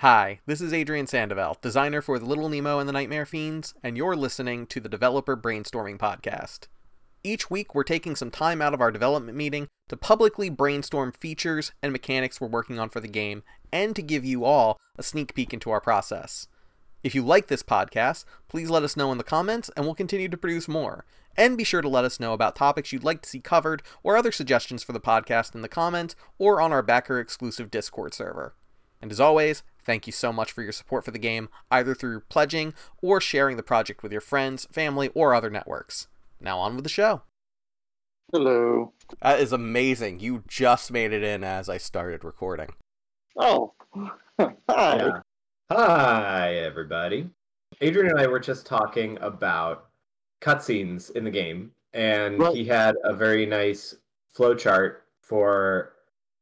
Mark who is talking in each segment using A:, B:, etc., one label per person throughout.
A: Hi, this is Adrian Sandoval, designer for The Little Nemo and the Nightmare Fiends, and you're listening to the Developer Brainstorming Podcast. Each week, we're taking some time out of our development meeting to publicly brainstorm features and mechanics we're working on for the game, and to give you all a sneak peek into our process. If you like this podcast, please let us know in the comments, and we'll continue to produce more. And be sure to let us know about topics you'd like to see covered or other suggestions for the podcast in the comments or on our backer exclusive Discord server. And as always, thank you so much for your support for the game, either through pledging or sharing the project with your friends, family, or other networks. Now on with the show.
B: Hello.
A: That is amazing. You just made it in as I started recording.
B: Oh. Hi.
C: Yeah. Hi, everybody. Adrian and I were just talking about cutscenes in the game, and
B: Right.
C: he had a very nice flowchart for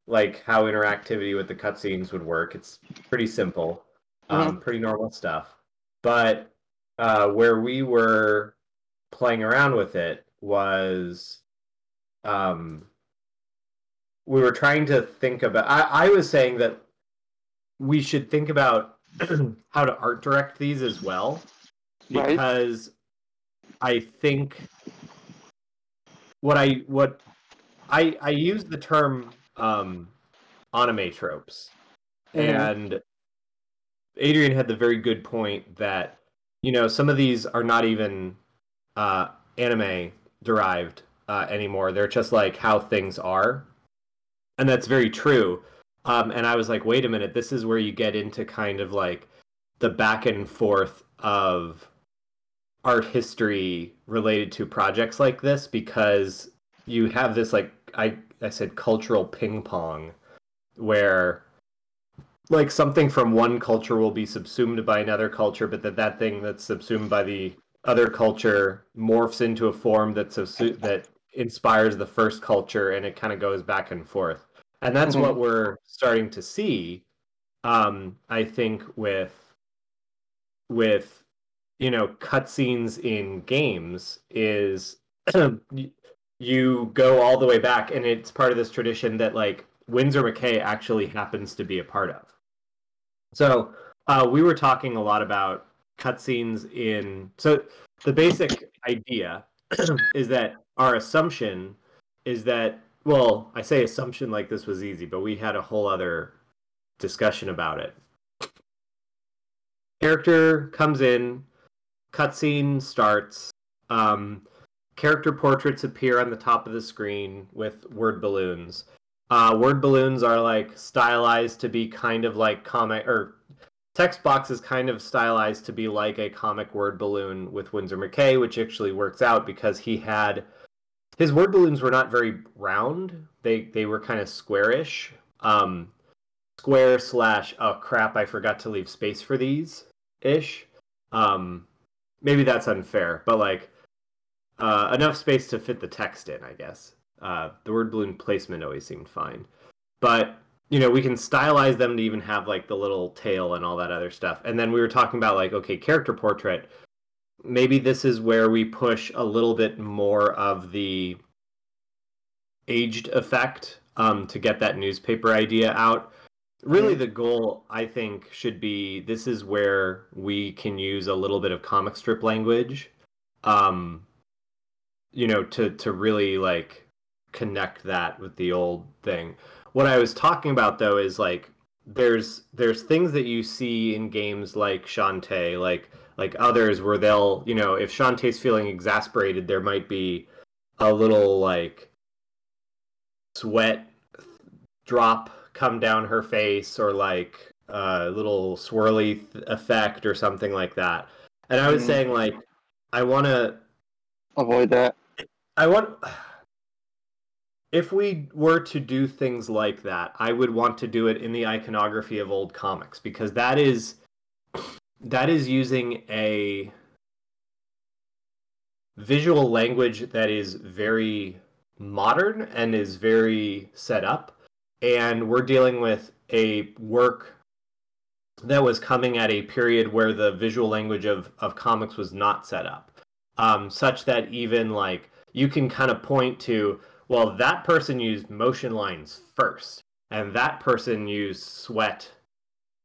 C: like how interactivity with the cutscenes would work. It's pretty simple, um, pretty normal stuff. But uh, where we were playing around with it was um, we were trying to think about. I, I was saying that we should think about how to art direct these as well
B: Right.
C: because I think what I what I I use the term um anime tropes.
B: Mhm.
C: and Adrian had the very good point that you know some of these are not even uh anime derived uh, anymore. They're just like how things are. And that's very true. Um and I was like wait a minute this is where you get into kind of like the back and forth of art history related to projects like this because you have this like I I said cultural ping pong where like something from one culture will be subsumed by another culture but that that thing that's subsumed by the other culture morphs into a form that's subsu- that inspires the first culture and it kind of goes back and forth and that's
B: Mhm.
C: what we're starting to see um i think with with you know cutscenes in games is you go all the way back and it's part of this tradition that like Winsor McCay actually happens to be a part of. So uh, we were talking a lot about cutscenes in so the basic idea is that our assumption is that well I say assumption like this was easy but we had a whole other discussion about it. Character comes in, cutscene starts. Um, character portraits appear on the top of the screen with word balloons. Uh, word balloons are like stylized to be kind of like comic or text box is kind of stylized to be like a comic word balloon with Winsor McCay, which actually works out because he had his word balloons were not very round. They they were kind of squarish. Um, square slash oh crap, I forgot to leave space for these ish. Um, maybe that's unfair, but like uh, enough space to fit the text in, I guess. Uh, the word balloon placement always seemed fine, but you know we can stylize them to even have like the little tail and all that other stuff. And then we were talking about like okay, character portrait. Maybe this is where we push a little bit more of the aged effect um, to get that newspaper idea out really the goal i think should be this is where we can use a little bit of comic strip language um you know to to really like connect that with the old thing what i was talking about though is like there's there's things that you see in games like Shantae like like others where they'll you know if Shantae's feeling exasperated there might be a little like sweat drop come down her face or like a little swirly th- effect or something like that. And I was
B: Mhm.
C: saying like I want to
B: Avoid that.
C: I want if we were to do things like that, I would want to do it in the iconography of old comics because that is that is using a visual language that is very modern and is very set up. And we're dealing with a work that was coming at a period where the visual language of, of comics was not set up. Um, such that even like you can kind of point to well that person used motion lines first and that person used sweat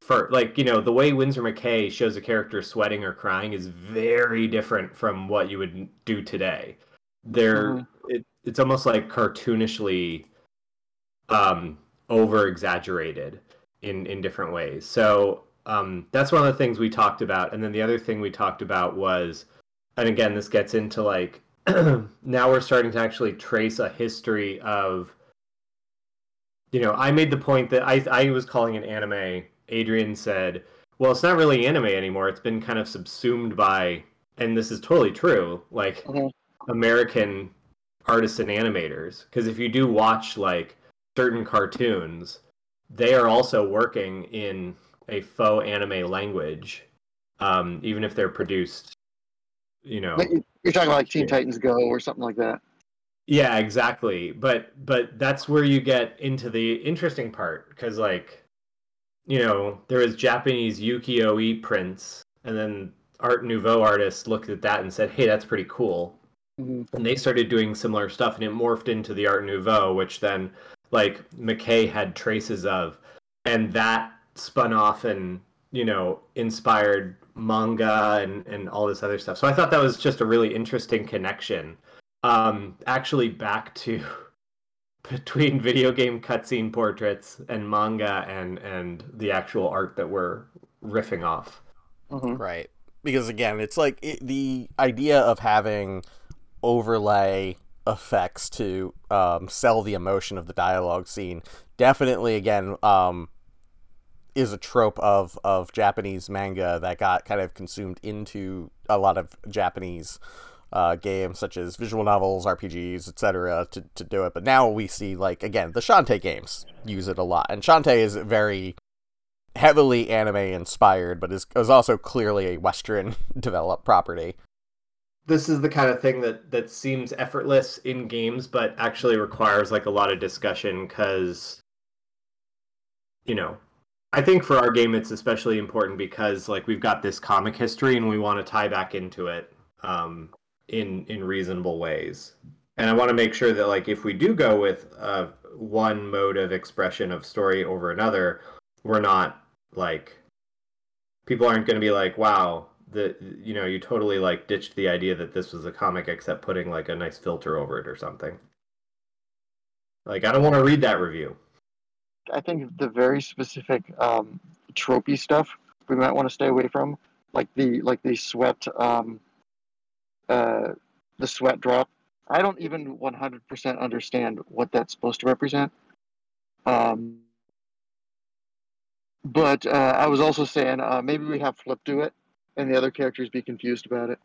C: for like you know the way Winsor McCay shows a character sweating or crying is very different from what you would do today. They're
B: Mhm.
C: it, it's almost like cartoonishly um over exaggerated in in different ways. So um that's one of the things we talked about and then the other thing we talked about was and again this gets into like now we're starting to actually trace a history of you know, I made the point that I I was calling it anime. Adrian said, "Well, it's not really anime anymore. It's been kind of subsumed by and this is totally true, like. American artists and animators because if you do watch like certain cartoons, they are also working in a faux anime language um even if they're produced you know
B: You're talking about like Teen Titans Go or something like that.
C: Yeah, exactly. But but that's where you get into the interesting part because like you know, there was Japanese ukiyo-e prints and then Art Nouveau artists looked at that and said, "Hey, that's pretty cool."
B: Mhm.
C: And they started doing similar stuff and it morphed into the Art Nouveau, which then like McCay had traces of and that spun off and you know inspired manga and and all this other stuff so i thought that was just a really interesting connection um actually back to between video game cutscene portraits and manga and and the actual art that we're riffing off
B: Mhm.
A: Right. Because again, it's like it, the idea of having overlay effects to um, sell the emotion of the dialogue scene definitely again um, is a trope of of Japanese manga that got kind of consumed into a lot of Japanese uh, games such as visual novels, RPGs, etc. to to do it. But now we see like again the Shantae games use it a lot, and Shantae is very heavily anime inspired, but is is also clearly a Western developed property.
C: this is the kind of thing that that seems effortless in games but actually requires like a lot of discussion because you know i think for our game it's especially important because like we've got this comic history and we want to tie back into it um in in reasonable ways. And i want to make sure that like if we do go with uh one mode of expression of story over another we're not like people aren't going to be like wow the you know you totally like ditched the idea that this was a comic except putting like a nice filter over it or something. Like i don't want to read that review
B: I think the very specific um, tropey stuff we might want to stay away from, like the like the sweat, um, uh, the sweat drop. I don't even 100% understand what that's supposed to represent. Um, but uh, I was also saying uh, maybe we have Flip do it, and the other characters be confused about it.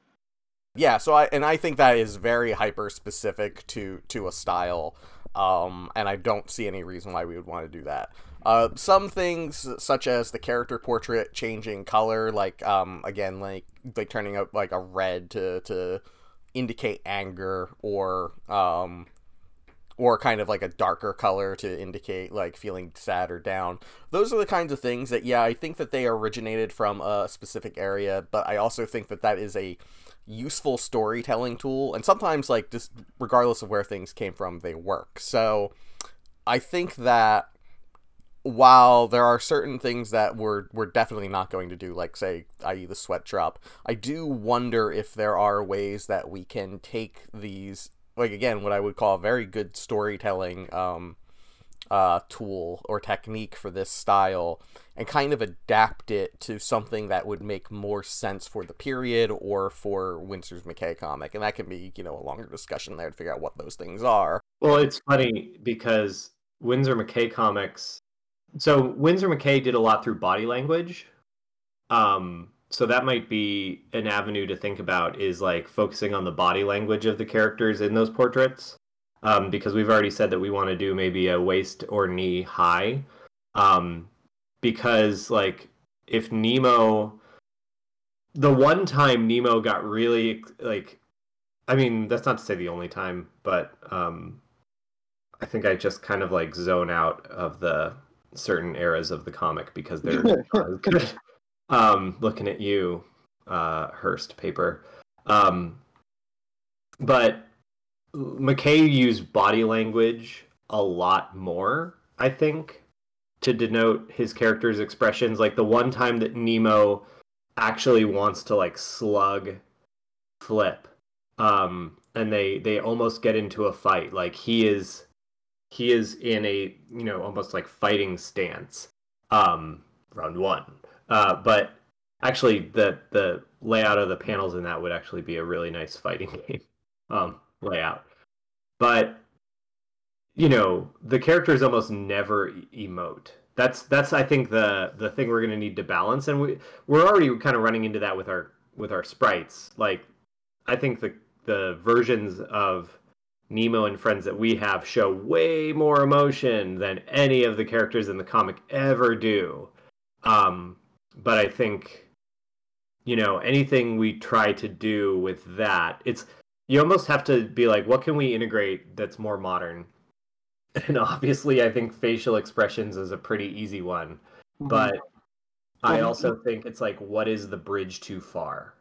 A: Yeah, so I and I think that is very hyper specific to to a style, um, and I don't see any reason why we would want to do that. Uh, some things such as the character portrait changing color, like um, again, like like turning out like a red to to indicate anger, or um, or kind of like a darker color to indicate like feeling sad or down. Those are the kinds of things that yeah, I think that they originated from a specific area, but I also think that that is a useful storytelling tool and sometimes like just regardless of where things came from they work. So i think that while there are certain things that we're we're definitely not going to do like say i.e the sweat drop i do wonder if there are ways that we can take these like again what i would call very good storytelling um uh, tool or technique for this style and kind of adapt it to something that would make more sense for the period or for Winsor's McCay comic. And that can be, you know, a longer discussion there to figure out what those things are.
C: well it's funny because winsor mccay comics so winsor mccay did a lot through body language um so that might be an avenue to think about is like focusing on the body language of the characters in those portraits um, because we've already said that we want to do maybe a waist or knee high um, because like if nemo the one time nemo got really like i mean that's not to say the only time but um, i think i just kind of like zone out of the certain eras of the comic because they're not as good um, looking at you, uh, Hearst paper. Um, but McCay used body language a lot more, I think, to denote his character's expressions. Like the one time that Nemo actually wants to like slug Flip, um, and they they almost get into a fight. Like he is he is in a you know almost like fighting stance. Um, round one, uh, but actually the the layout of the panels in that would actually be a really nice fighting game um, layout. But you know, the characters almost never emote. That's that's I think the the thing we're going to need to balance, and we we're already kind of running into that with our with our sprites. Like, I think the the versions of Nemo and friends that we have show way more emotion than any of the characters in the comic ever do. Um, but I think you know anything we try to do with that, it's you almost have to be like, what can we integrate that's more modern? And obviously, I think facial expressions is a pretty easy one,
B: Mm-hmm.
C: but I also think it's like, what is the bridge too far?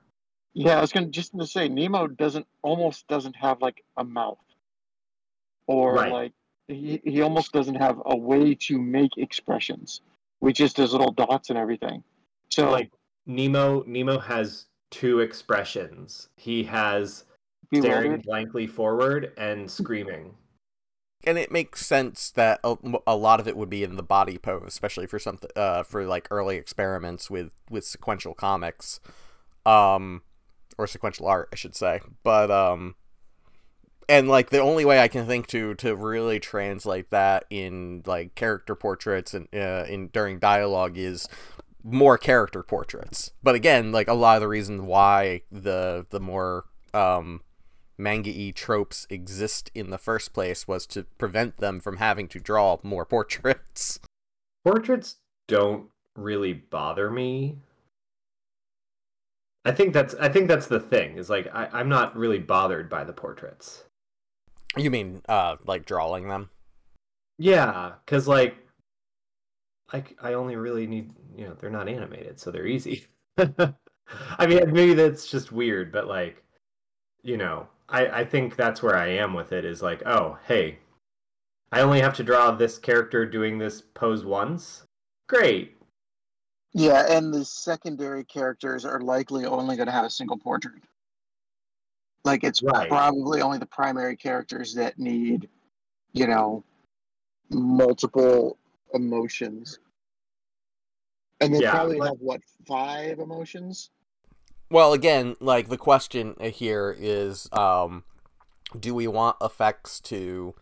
B: Yeah, I was gonna just to say Nemo doesn't almost doesn't have like a mouth, or
C: Right.
B: like he he almost doesn't have a way to make expressions. We just does little dots and everything. So
C: Like Nemo, Nemo has two expressions. He has staring blankly forward and screaming.
A: and it makes sense that a, a lot of it would be in the body pose, especially for something uh, for like early experiments with with sequential comics, um, or sequential art, I should say. But um, and like the only way I can think to to really translate that in like character portraits and uh, in during dialogue is more character portraits. But again, like a lot of the reason why the the more um manga-y tropes exist in the first place was to prevent them from having to draw more portraits.
C: Portraits don't really bother me. I think that's I think that's the thing. Is like I, I'm not really bothered by the portraits.
A: You mean uh like drawing them?
C: Yeah, because like I, I only really need you know they're not animated, so they're easy. I mean, maybe that's just weird, but like, you know, I I think that's where I am with it. Is like, oh, hey, I only have to draw this character doing this pose once. Great.
B: Yeah, and the secondary characters are likely only going to have a single portrait. Like it's
C: Right.
B: probably only the primary characters that need, you know, multiple emotions. And they
C: Yeah,
B: probably
C: like-
B: have what five emotions?
A: Well, again, like the question here is um do we want effects to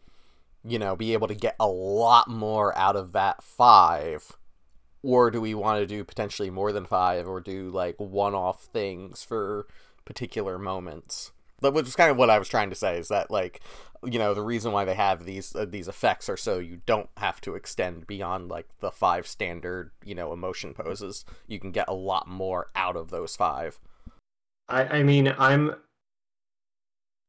A: you know be able to get a lot more out of that 5 or do we want to do potentially more than 5 or do like one-off things for particular moments? which is kind of what I was trying to say is that like you know the reason why they have these uh, these effects are so you don't have to extend beyond like the five standard you know emotion poses. You can get a lot more out of those five.
C: I I mean, I'm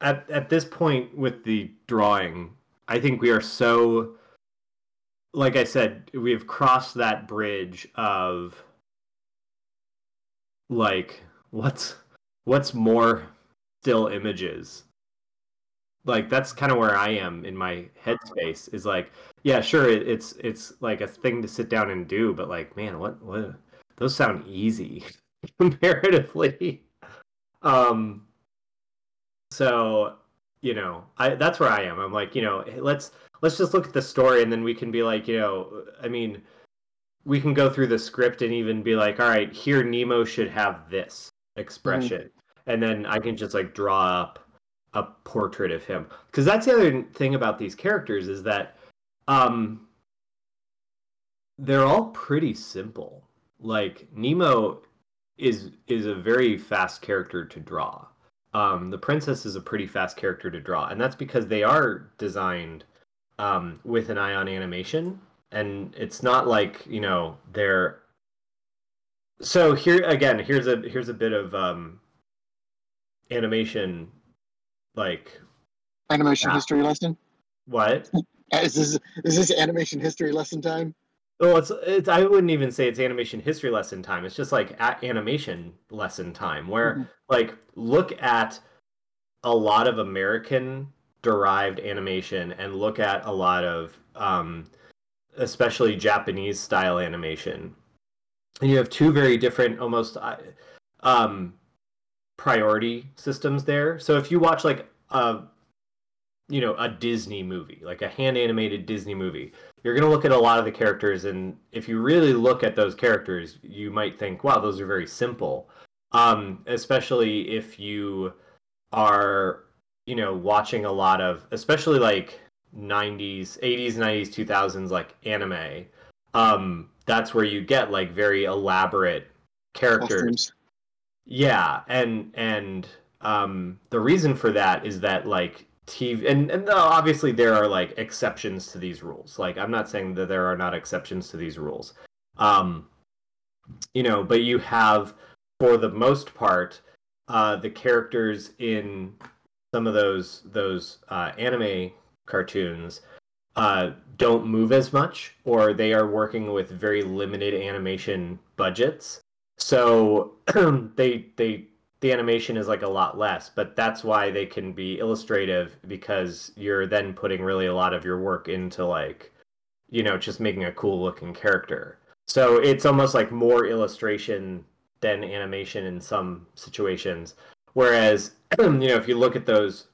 C: at at this point with the drawing. I think we are so like I said, we've crossed that bridge of like what's what's more still images. Like that's kind of where I am in my headspace is like, yeah, sure it, it's it's like a thing to sit down and do, but like, man, what what those sound easy comparatively. Um so, you know, I that's where I am. I'm like, you know, let's let's just look at the story and then we can be like, you know, I mean, we can go through the script and even be like, all right, here Nemo should have this expression. And then I can just like draw up a portrait of him. Cuz that's the other thing about these characters is that um they're all pretty simple. Like Nemo is is a very fast character to draw. Um, the princess is a pretty fast character to draw, and that's because they are designed um, with an eye on animation, and it's not like you know they're. So here again, here's a here's a bit of um, animation, like
B: Animation
C: Yeah.
B: history lesson.
C: what?
B: Uh, this is this animation history lesson time?
C: Well, it's it's. I wouldn't even say it's animation history lesson time. It's just like at animation lesson time, where
B: Mhm.
C: like look at a lot of American derived animation and look at a lot of um, especially Japanese style animation. And you have two very different, almost uh, um, priority systems there. So if you watch like a, you know, a Disney movie, like a hand animated Disney movie, you're going to look at a lot of the characters, and if you really look at those characters, you might think, wow, those are very simple. Um, especially if you are, you know, watching a lot of, especially like 90s, 80s, 90s, 2000s, like anime. Um, that's where you get like very elaborate characters.
B: Costumes.
C: Yeah, and and um, the reason for that is that like TV, and and obviously there are like exceptions to these rules. Like I'm not saying that there are not exceptions to these rules. Um, you know, but you have for the most part uh, the characters in some of those those uh, anime cartoons uh, don't move as much, or they are working with very limited animation budgets. So they they the animation is like a lot less, but that's why they can be illustrative because you're then putting really a lot of your work into like you know just making a cool looking character. So it's almost like more illustration than animation in some situations. Whereas you know if you look at those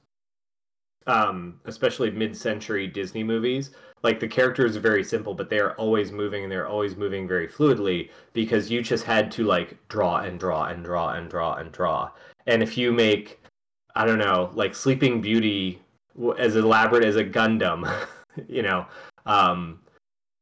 C: um, especially mid-century Disney movies, like the characters are very simple, but they are always moving and they're always moving very fluidly because you just had to like draw and draw and draw and draw and draw. And if you make, I don't know, like Sleeping Beauty as elaborate as a Gundam, you know, um,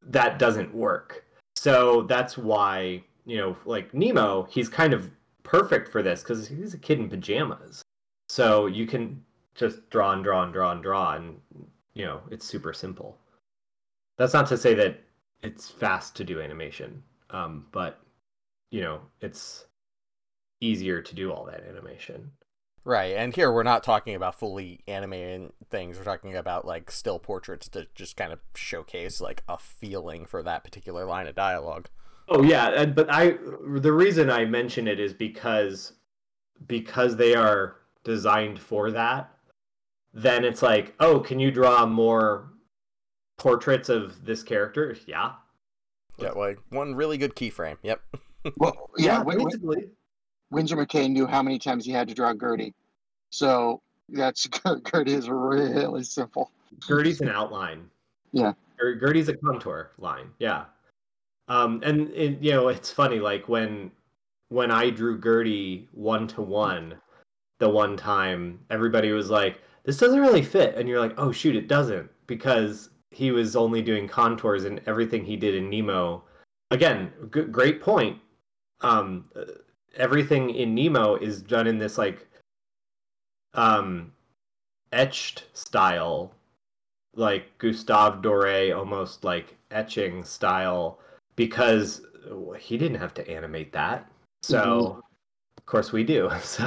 C: that doesn't work. So that's why you know, like Nemo, he's kind of perfect for this because he's a kid in pajamas. So you can just draw and draw and draw and draw and you know it's super simple that's not to say that it's fast to do animation um, but you know it's easier to do all that animation
A: Right, and here we're not talking about fully animated things. We're talking about like still portraits to just kind of showcase like a feeling for that particular line of dialogue.
C: oh yeah but i the reason i mention it is because because they are designed for that then it's like, oh, can you draw more portraits of this character? Yeah.
A: Yeah, like one really good keyframe. Yep.
B: Well, yeah, Win- Win-
C: basically.
B: Winsor McCay knew how many times he had to draw Gertie, so that's Gertie is really simple.
C: Gertie's an outline.
B: Yeah.
C: Ger- Gertie's a contour line. Yeah. Um, and it, you know, it's funny, like when when I drew Gertie one to one, the one time, everybody was like, "This doesn't really fit," and you're like, "Oh shoot, it doesn't," because he was only doing contours and everything he did in Nemo. Again, g- great point. Um, uh, everything in Nemo is done in this like um etched style like Gustave Doré almost like etching style because he didn't have to animate that. So of course we do. So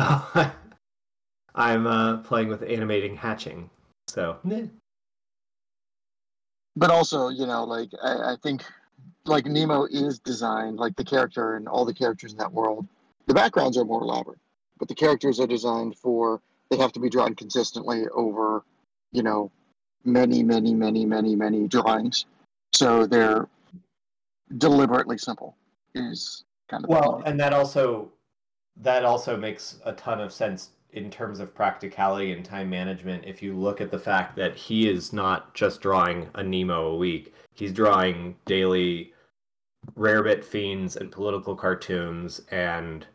C: I'm uh, playing with animating hatching. So.
B: But also, you know, like I, I think, like Nemo is designed like the character and all the characters in that world. The backgrounds are more elaborate, but the characters are designed for they have to be drawn consistently over, you know, many, many, many, many, many drawings. So they're deliberately simple. Is kind of
C: well, and that also that also makes a ton of sense in terms of practicality and time management if you look at the fact that he is not just drawing a Nemo a week. He's drawing daily rarebit fiends and political cartoons and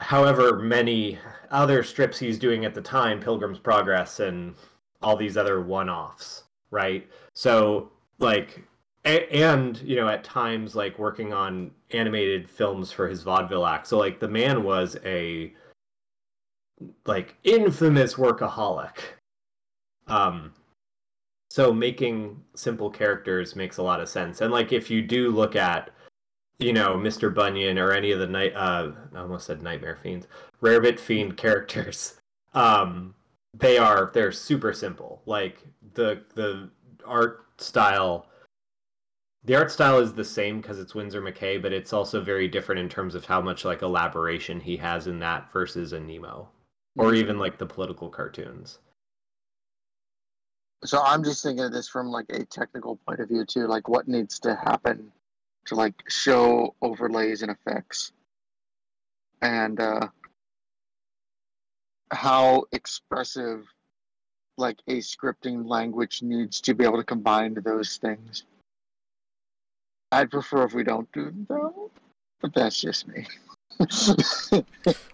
C: however many other strips he's doing at the time, Pilgrim's Progress and all these other one-offs, right? So like and you know at times like working on animated films for his vaudeville act. So like the man was a like infamous workaholic. Um so making simple characters makes a lot of sense. And like if you do look at you know Mr. Bunion or any of the night uh I almost said nightmare fiends, rarebit fiend characters, um they are they're super simple. Like the the art style the art style is the same because it's Winsor McCay, but it's also very different in terms of how much like elaboration he has in that versus a Nemo, or even like the political cartoons.
B: So I'm just thinking of this from like a technical point of view too, like what needs to happen to like show overlays and effects, and uh, how expressive like a scripting language needs to be able to combine those things. I'd prefer if we don't do them though, but that's just me.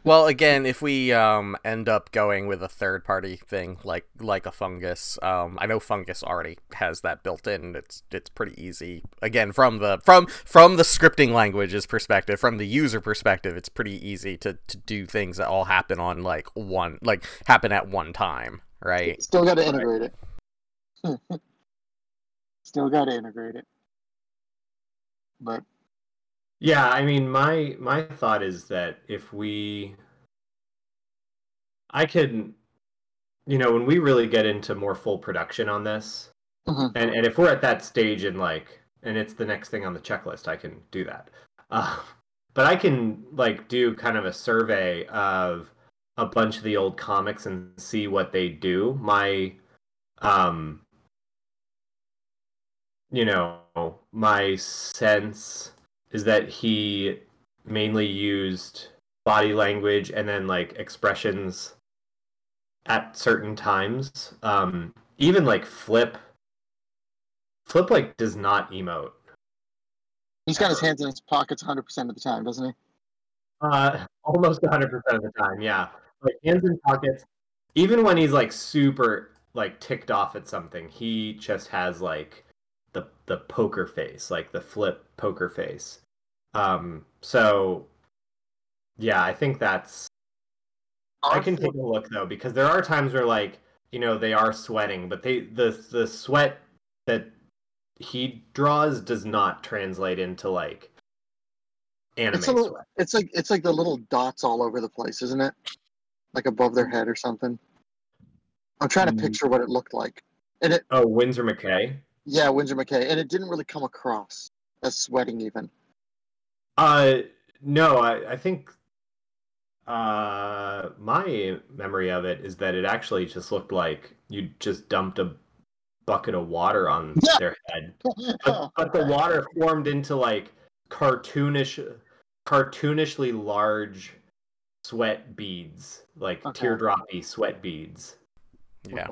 A: Well, again, if we um, end up going with a third party thing like like a fungus, um, I know fungus already has that built in. It's it's pretty easy. Again, from the from from the scripting language's perspective, from the user perspective, it's pretty easy to, to do things that all happen on like one like happen at one time, right?
B: Still got to integrate it. Still got to integrate it. But
C: Yeah, I mean, my my thought is that if we, I can you know, when we really get into more full production on this,
B: Mhm.
C: and and if we're at that stage and like, and it's the next thing on the checklist, I can do that. Uh, but I can like do kind of a survey of a bunch of the old comics and see what they do. My, um, you know, my sense is that he mainly used body language and then like expressions at certain times. Um, even like Flip, Flip like does not emote.
B: he's got his hands in his pockets 100% of the time, doesn't he?
C: Uh, almost 100% of the time, yeah. Like hands in pockets. Even when he's like super like ticked off at something, he just has like the poker face, like the flip poker face. Um, so yeah, I think that's I can take a look though because there are times where like you know they are sweating, but they the the sweat that he draws does not translate into like anime
B: It's a little,
C: sweat.
B: it's like it's like the little dots all over the place, isn't it? Like above their head or something. I'm trying to
C: Mm.
B: picture what it looked like, and it
C: Oh, Winsor McCay.
B: Yeah, Winsor McCay, and it didn't really come across as sweating even.
C: Uh, no, I, I think uh, my memory of it is that it actually just looked like you just dumped a bucket of water on
B: Yeah.
C: their head, but, but the water formed into like cartoonish, cartoonishly large sweat beads, like
B: Okay.
C: teardroppy sweat beads.
A: Yeah.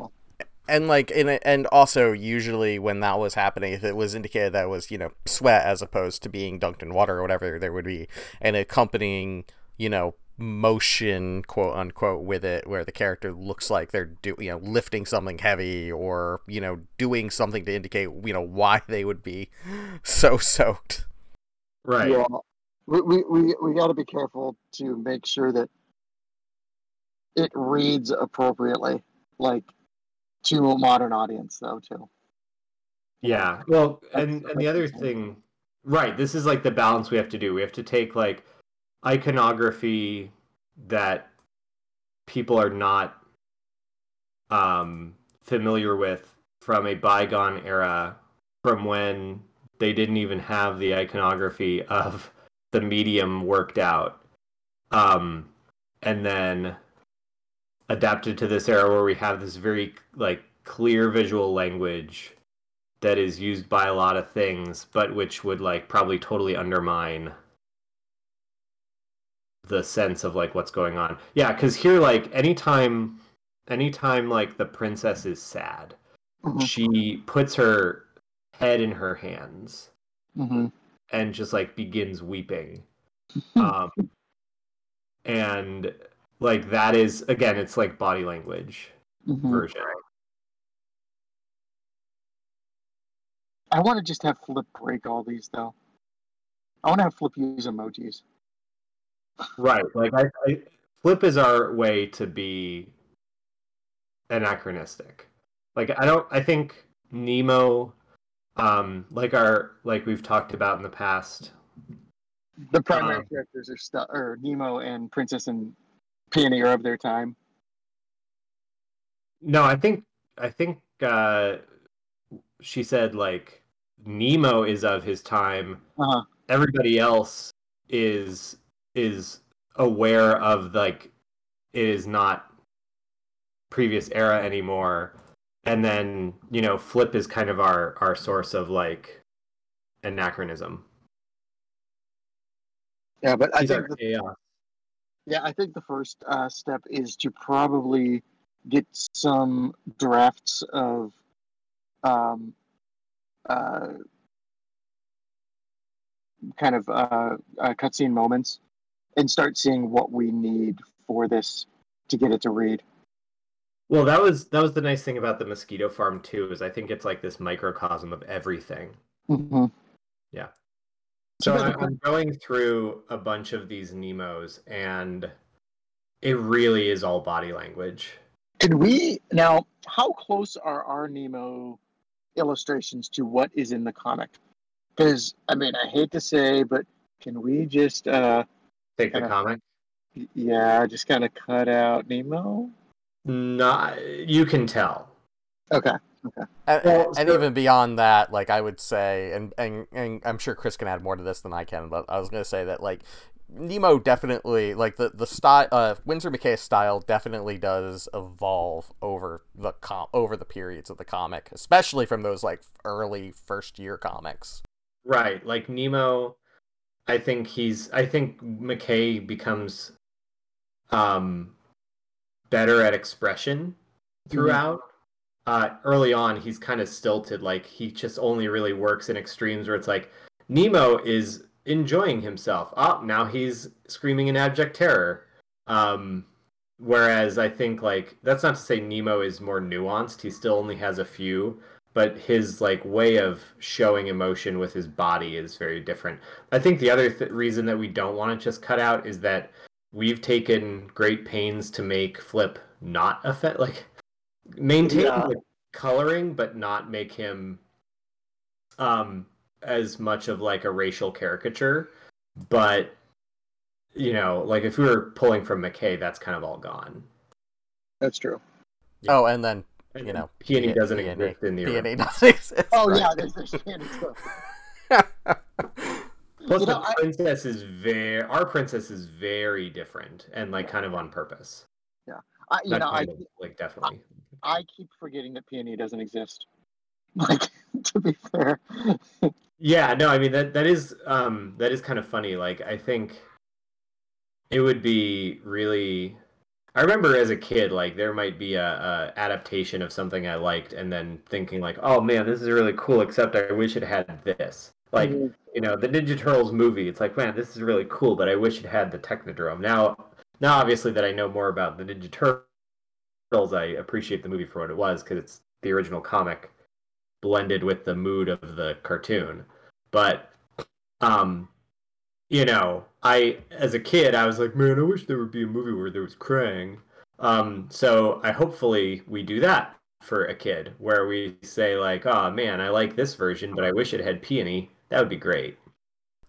A: And like in a, and also usually when that was happening if it was indicated that it was you know sweat as opposed to being dunked in water or whatever there would be an accompanying you know motion quote unquote with it where the character looks like they're do you know lifting something heavy or you know doing something to indicate you know why they would be so soaked.
C: Right.
B: Yeah, we we we, we got to be careful to make sure that it reads appropriately, like to a modern audience, though. Too.
C: Yeah. Well,
B: That's-
C: and and the other
B: that's
C: thing, right? This is like the balance we have to do. We have to take like iconography that people are not um familiar with from a bygone era from when they didn't even have the iconography of the medium worked out um and then adapted to this era where we have this very like clear visual language that is used by a lot of things, but which would like probably totally undermine the sense of like what's going on. Yeah, because here like anytime anytime like the princess is sad,
B: Mhm,
C: she puts her head in her hands
B: mhm.
C: and just like begins weeping. Um and like that is again it's like body language
B: Mhm.
C: version.
B: I want to just have Flip break all these, though. I want to have Flip use emojis.
C: Right. Like I, I flip is our way to be anachronistic. Like I don't I think Nemo um like our like we've talked about in the past.
B: The primary
C: Um,
B: characters are stu- or Nemo and Princess and Peony are of their time.
C: No, I think I think uh she said like Nemo is of his time.
B: Uh-huh.
C: Everybody else is is aware of like it is not previous era anymore. and then you know Flip is kind of our our source of like anachronism.
B: Yeah, but I
C: He's
B: think
C: our
B: the,
C: chaos.
B: Yeah, I think the first uh, step is to probably get some drafts of um, uh, kind of uh, uh, cutscene moments and start seeing what we need for this to get it to read.
C: Well, that was that was the nice thing about the mosquito farm too. Is I think it's like this microcosm of everything.
B: Mm-hmm. Yeah, The-
C: I'm going through a bunch of these Nemos, and it really is all body language.
B: Could we now? How close are our Nemo illustrations to what is in the comic? Because I mean, I hate to say, but can we just, uh,
C: Take the
B: Kinda-
C: comic.
B: yeah, just kind of cut out Nemo?
C: Not you can tell.
B: Okay.
A: And,
C: Well,
A: and even beyond that, like I would say, and, and and I'm sure Chris can add more to this than I can, but I was gonna say that like Nemo definitely like the the style, uh, Winsor McCay's style definitely does evolve over the com over the periods of the comic, especially from those like early first year comics.
C: Right, like Nemo. I think he's. I think McCay becomes um better at expression throughout. Uh, early on, he's kind of stilted. Like he just only really works in extremes where it's like Nemo is enjoying himself. Oh, now he's screaming in abject terror. Um, whereas I think like that's not to say Nemo is more nuanced. He still only has a few, but his like way of showing emotion with his body is very different. I think the other th- reason that we don't want to just cut out is that we've taken great pains to make Flip not affect like maintain
B: Yeah.
C: the coloring but not make him um as much of like a racial caricature but you know like if we were pulling from mccay that's kind of all gone
B: That's true.
A: Oh, and then
C: And
A: You know,
C: peony
A: P-
C: doesn't
A: Peony-
C: exist in the
A: peony doesn't exist.
B: Oh
A: right.
B: yeah, there's there's Candy stuff.
C: Plus,
B: You
C: the
B: know, I-
C: princess is very. Our princess is very different and like kind of on purpose.
B: I, you
C: Not
B: know, I
C: like definitely.
B: I keep forgetting that Peony doesn't exist. Like to be fair,
C: Yeah, no, I mean that that is um that is kind of funny. Like I think it would be really. I remember as a kid, like there might be a, a adaptation of something I liked, and then thinking like, "Oh man, this is really cool." Except I wish it had this. Like
B: Mhm.
C: you know, the Ninja Turtles movie. It's like, man, this is really cool, but I wish it had the Technodrome. Now, now obviously that I know more about the Ninja Turtles, I appreciate the movie for what it was because it's the original comic blended with the mood of the cartoon. But um you know, I as a kid I was like, man, I wish there would be a movie where there was Krang. Um so I hopefully we do that for a kid where we say like, "Oh man, I like this version, but I wish it had Peony." That would be great.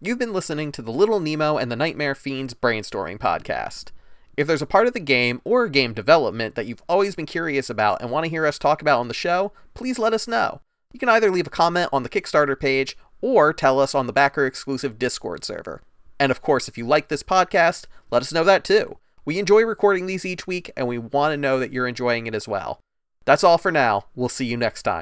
A: You've been listening to the Little Nemo and the Nightmare Fiends brainstorming podcast. If there's a part of the game or game development that you've always been curious about and want to hear us talk about on the show, please let us know. You can either leave a comment on the Kickstarter page or tell us on the backer exclusive Discord server. And of course, if you like this podcast, let us know that too. We enjoy recording these each week and we want to know that you're enjoying it as well. That's all for now. We'll see you next time.